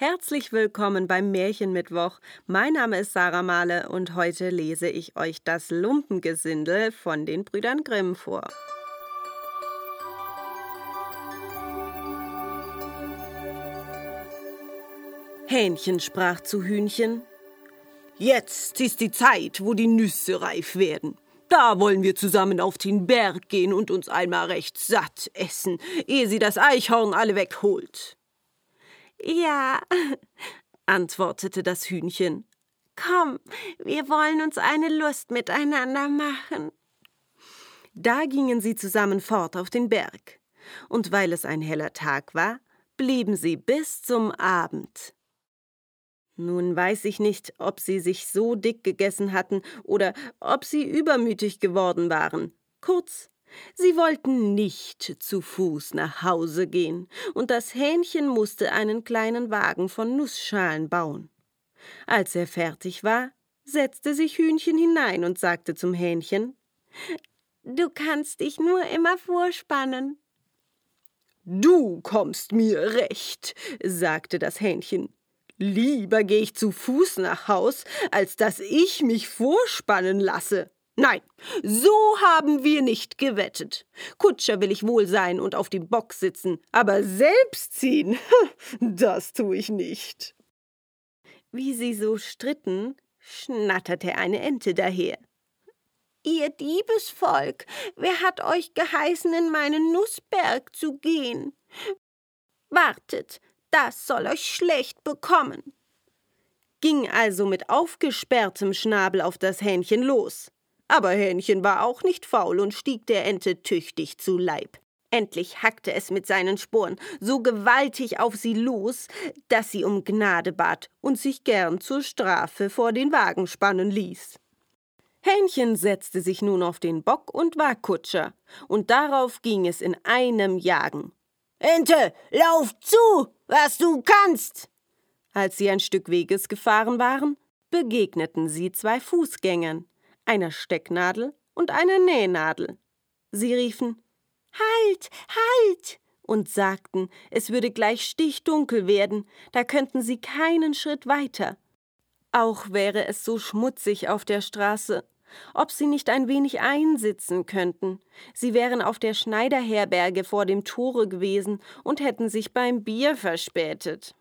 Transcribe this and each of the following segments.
Herzlich willkommen beim Märchenmittwoch. Mein Name ist Sarah Mahle und heute lese ich euch das Lumpengesindel von den Brüdern Grimm vor. Hähnchen sprach zu Hühnchen: Jetzt ist die Zeit, wo die Nüsse reif werden. Da wollen wir zusammen auf den Berg gehen und uns einmal recht satt essen, ehe sie das Eichhorn alle wegholt. Ja, antwortete das Hühnchen. Komm, wir wollen uns eine Lust miteinander machen. Da gingen sie zusammen fort auf den Berg, und weil es ein heller Tag war, blieben sie bis zum Abend. Nun weiß ich nicht, ob sie sich so dick gegessen hatten oder ob sie übermütig geworden waren. Kurz, Sie wollten nicht zu Fuß nach Hause gehen, und das Hähnchen musste einen kleinen Wagen von Nussschalen bauen. Als er fertig war, setzte sich Hühnchen hinein und sagte zum Hähnchen Du kannst dich nur immer vorspannen. Du kommst mir recht, sagte das Hähnchen. Lieber gehe ich zu Fuß nach Haus, als dass ich mich vorspannen lasse. Nein, so haben wir nicht gewettet. Kutscher will ich wohl sein und auf dem Bock sitzen, aber selbst ziehen, das tue ich nicht. Wie sie so stritten, schnatterte eine Ente daher. Ihr Diebesvolk, wer hat euch geheißen, in meinen Nussberg zu gehen? Wartet, das soll euch schlecht bekommen. Ging also mit aufgesperrtem Schnabel auf das Hähnchen los. Aber Hähnchen war auch nicht faul und stieg der Ente tüchtig zu Leib. Endlich hackte es mit seinen Sporen so gewaltig auf sie los, dass sie um Gnade bat und sich gern zur Strafe vor den Wagen spannen ließ. Hähnchen setzte sich nun auf den Bock und war Kutscher, und darauf ging es in einem Jagen. Ente, lauf zu, was du kannst! Als sie ein Stück Weges gefahren waren, begegneten sie zwei Fußgängern einer Stecknadel und einer Nähnadel. Sie riefen Halt, halt und sagten, es würde gleich stichdunkel werden, da könnten sie keinen Schritt weiter. Auch wäre es so schmutzig auf der Straße, ob sie nicht ein wenig einsitzen könnten. Sie wären auf der Schneiderherberge vor dem Tore gewesen und hätten sich beim Bier verspätet.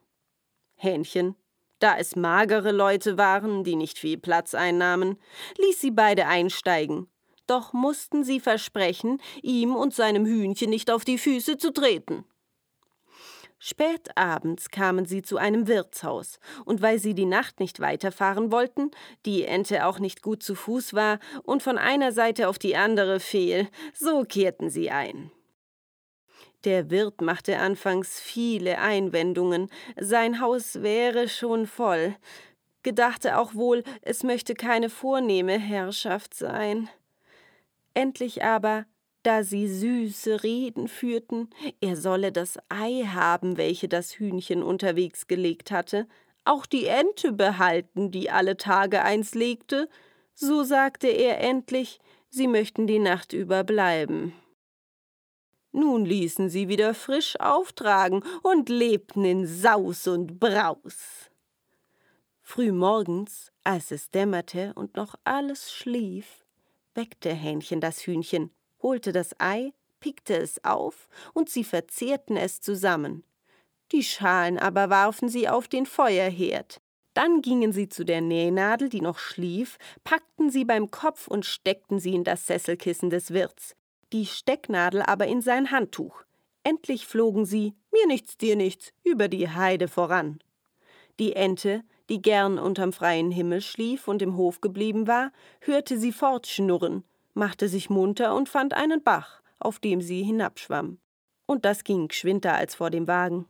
Hähnchen da es magere Leute waren, die nicht viel Platz einnahmen, ließ sie beide einsteigen. Doch mussten sie versprechen, ihm und seinem Hühnchen nicht auf die Füße zu treten. Spät abends kamen sie zu einem Wirtshaus, und weil sie die Nacht nicht weiterfahren wollten, die Ente auch nicht gut zu Fuß war und von einer Seite auf die andere fiel, so kehrten sie ein. Der Wirt machte anfangs viele Einwendungen, sein Haus wäre schon voll, gedachte auch wohl, es möchte keine vornehme Herrschaft sein. Endlich aber, da sie süße Reden führten, er solle das Ei haben, welche das Hühnchen unterwegs gelegt hatte, auch die Ente behalten, die alle Tage eins legte, so sagte er endlich, sie möchten die Nacht über bleiben. Nun ließen sie wieder frisch auftragen und lebten in Saus und Braus. Frühmorgens, als es dämmerte und noch alles schlief, weckte Hähnchen das Hühnchen, holte das Ei, pickte es auf, und sie verzehrten es zusammen. Die Schalen aber warfen sie auf den Feuerherd. Dann gingen sie zu der Nähnadel, die noch schlief, packten sie beim Kopf und steckten sie in das Sesselkissen des Wirts die Stecknadel aber in sein Handtuch. Endlich flogen sie, mir nichts, dir nichts, über die Heide voran. Die Ente, die gern unterm freien Himmel schlief und im Hof geblieben war, hörte sie fortschnurren, machte sich munter und fand einen Bach, auf dem sie hinabschwamm. Und das ging geschwinder als vor dem Wagen.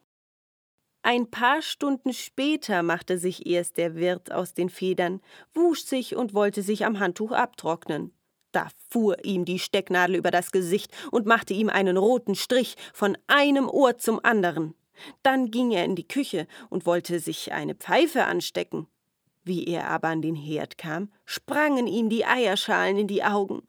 Ein paar Stunden später machte sich erst der Wirt aus den Federn, wusch sich und wollte sich am Handtuch abtrocknen. Da fuhr ihm die Stecknadel über das Gesicht und machte ihm einen roten Strich von einem Ohr zum anderen. Dann ging er in die Küche und wollte sich eine Pfeife anstecken. Wie er aber an den Herd kam, sprangen ihm die Eierschalen in die Augen.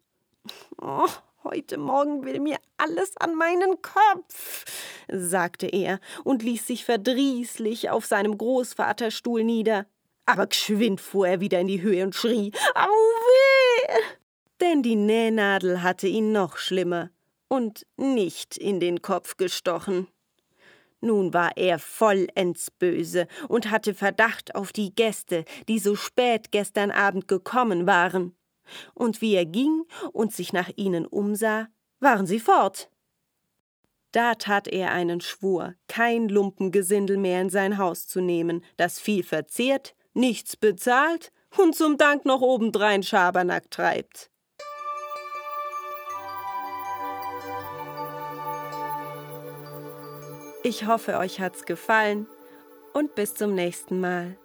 Oh, Heute Morgen will mir alles an meinen Kopf, sagte er und ließ sich verdrießlich auf seinem Großvaterstuhl nieder. Aber geschwind fuhr er wieder in die Höhe und schrie: Au weh! Denn die Nähnadel hatte ihn noch schlimmer und nicht in den Kopf gestochen. Nun war er vollends böse und hatte Verdacht auf die Gäste, die so spät gestern Abend gekommen waren und wie er ging und sich nach ihnen umsah, waren sie fort. Da tat er einen Schwur, kein Lumpengesindel mehr in sein Haus zu nehmen, das viel verzehrt, nichts bezahlt und zum Dank noch obendrein Schabernack treibt. Ich hoffe, euch hat's gefallen und bis zum nächsten Mal.